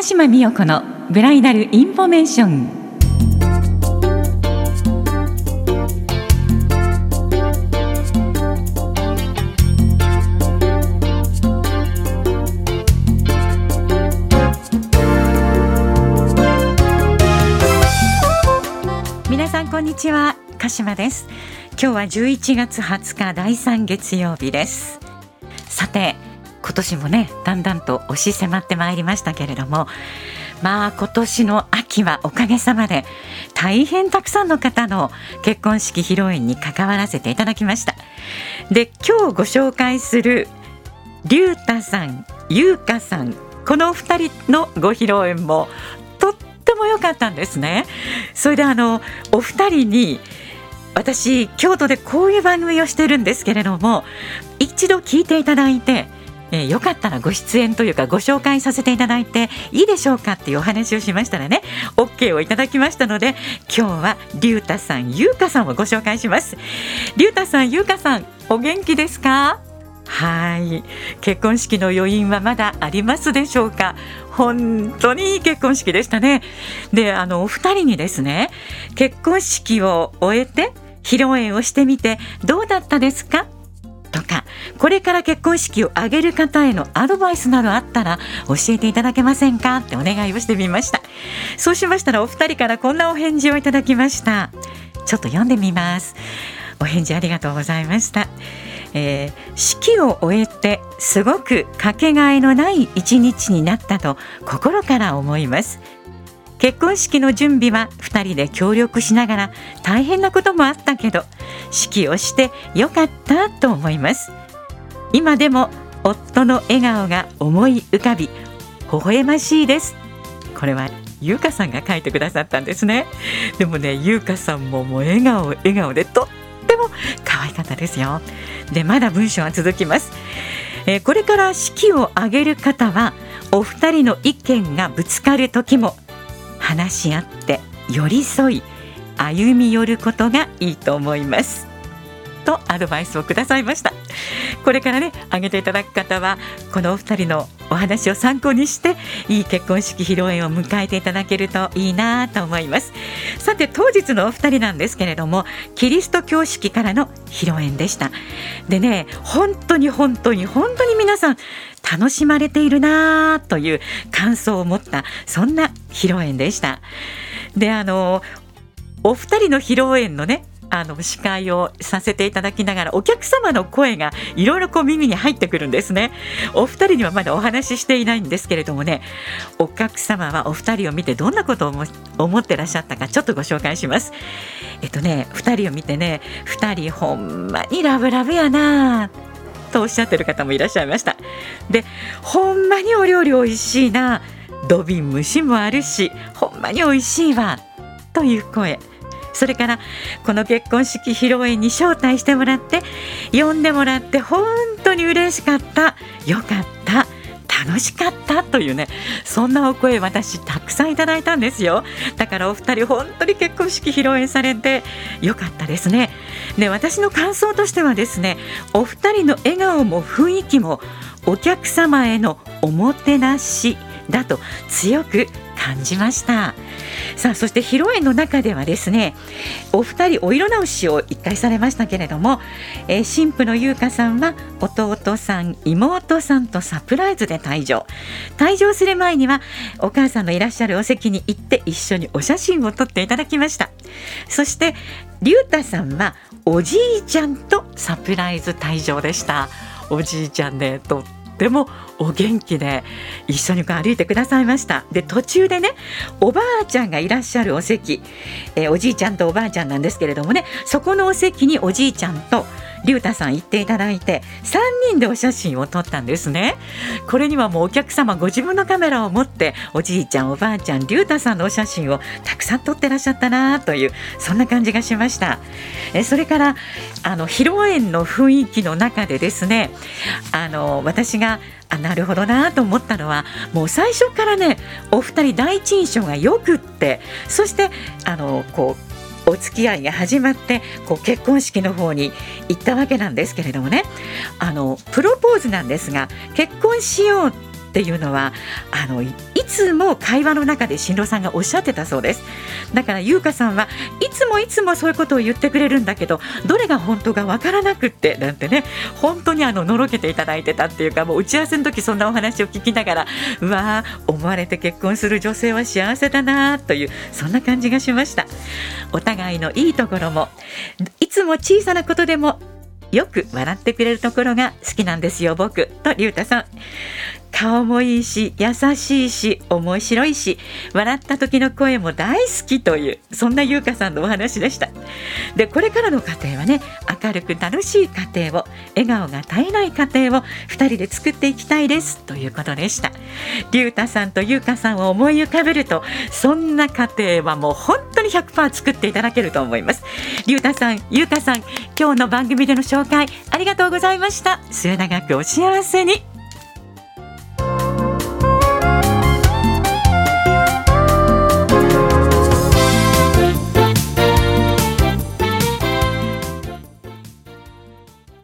鹿島美代子のブライダルインフォメーション。皆さんこんにちは。鹿島です。今日は11月20日第3月曜日です。さて今年もねだんだんと押し迫ってまいりましたけれどもまあ今年の秋はおかげさまで大変たくさんの方の結婚式披露宴に関わらせていただきました。で今日ご紹介する龍太さん優香さんこの二人のご披露宴もとっても良かったんですね。それであのお二人に私京都でこういう番組をしてるんですけれども一度聞いていただいてえー、よかったらご出演というかご紹介させていただいていいでしょうかっていうお話をしましたらね OK をいただきましたので今日は龍太さん優香さんをご紹介します。龍太さん優香さんお元気ですか？はい。結婚式の余韻はまだありますでしょうか？本当にいい結婚式でしたね。であのお二人にですね結婚式を終えて披露宴をしてみてどうだったですかとか？これから結婚式を挙げる方へのアドバイスなどあったら教えていただけませんかってお願いをしてみました。そうしましたらお二人からこんなお返事をいただきました。ちょっと読んでみます。お返事ありがとうございました、えー、式を終えてすごくかけがえのない一日になったと心から思います。結婚式の準備は2人で協力しながら大変なこともあったけど式をしてよかったと思います。今でも夫の笑顔が思い浮かび微笑ましいです。これは優香さんが書いてくださったんですね。でもね優香さんももう笑顔笑顔でとっても可愛かったですよ。でまだ文章は続きます、えー、これから式を挙げる方はお二人の意見がぶつかる時も話し合って寄り添い歩み寄ることがいいと思います。とアドバイスをくださいました。これからね挙げていただく方はこのお二人のお話を参考にしていい結婚式披露宴を迎えていただけるといいなと思います。さて当日のお二人なんですけれどもキリスト教式からの披露宴でした。でね本当に本当に本当に皆さん楽しまれているなという感想を持ったそんな披露宴でした。であのお二人の披露宴のねあの司会をさせていただきながらお客様の声がいろいろこう耳に入ってくるんですね。お二人にはまだお話ししていないんですけれどもねお客様はお二人を見てどんなことを思ってらっしゃったかちょっとご紹介します。えっとね二人を見てね二人ほんまにラブラブやなとおっしゃってる方もいらっしゃいました。でほんまにお料理おいしいな土瓶蒸しもあるしほんまに美味しいわという声。それからこの結婚式披露宴に招待してもらって呼んでもらって本当に嬉しかったよかった楽しかったというねそんなお声私たくさんいただいたんですよ。だからお二人本当に結婚式披露宴されてよかったですね。で私の感想としてはですねお二人の笑顔も雰囲気もお客様へのおもてなしだと強く感じました。さあそして披露宴の中ではですねお二人お色直しを一回されましたけれども、えー、新婦の優香さんは弟さん妹さんとサプライズで退場。退場する前にはお母さんのいらっしゃるお席に行って一緒にお写真を撮っていただきました。そして龍太さんはおじいちゃんとサプライズ退場でした。おじいちゃんねとってもお元気で一緒に歩いてくださいました。で途中でねおばあちゃんがいらっしゃるお席、えー、おじいちゃんとおばあちゃんなんですけれどもねそこのお席におじいちゃんと龍太さん行っていただいて3人でお写真を撮ったんですね。これにはもうお客様ご自分のカメラを持っておじいちゃんおばあちゃん龍太さんのお写真をたくさん撮ってらっしゃったなというそんな感じがしました。えそれからあの披露宴の雰囲気の中でですねあの私があなるほどなと思ったのはもう最初からねお二人第一印象がよくってそしてあのこうお付き合いが始まってこう結婚式の方に行ったわけなんですけれどもね。あのプロポーズなんですが結婚しようっていうのはあのいつも会話の中で新郎さんがおっしゃってたそうです。だから優香さんはいつもいつもそういうことを言ってくれるんだけどどれが本当かわからなくってなんてね本当にあののろけていただいてたっていうかもう打ち合わせの時そんなお話を聞きながらうわー思われて結婚する女性は幸せだなというそんな感じがしました。お互いのいいところもいつも小さなことでもよく笑ってくれるところが好きなんですよ僕。と龍太さん。顔もいいし優しいし面白いし笑った時の声も大好きというそんな優香さんのお話でした。でこれからの家庭はね明るく楽しい家庭を笑顔が絶えない家庭を2人で作っていきたいですということでした。龍太さんと優香さんを思い浮かべるとそんな家庭はもう本当に100%作っていただけると思います。龍太さん優香さん今日の番組での紹介ありがとうございました。末永くお幸せに。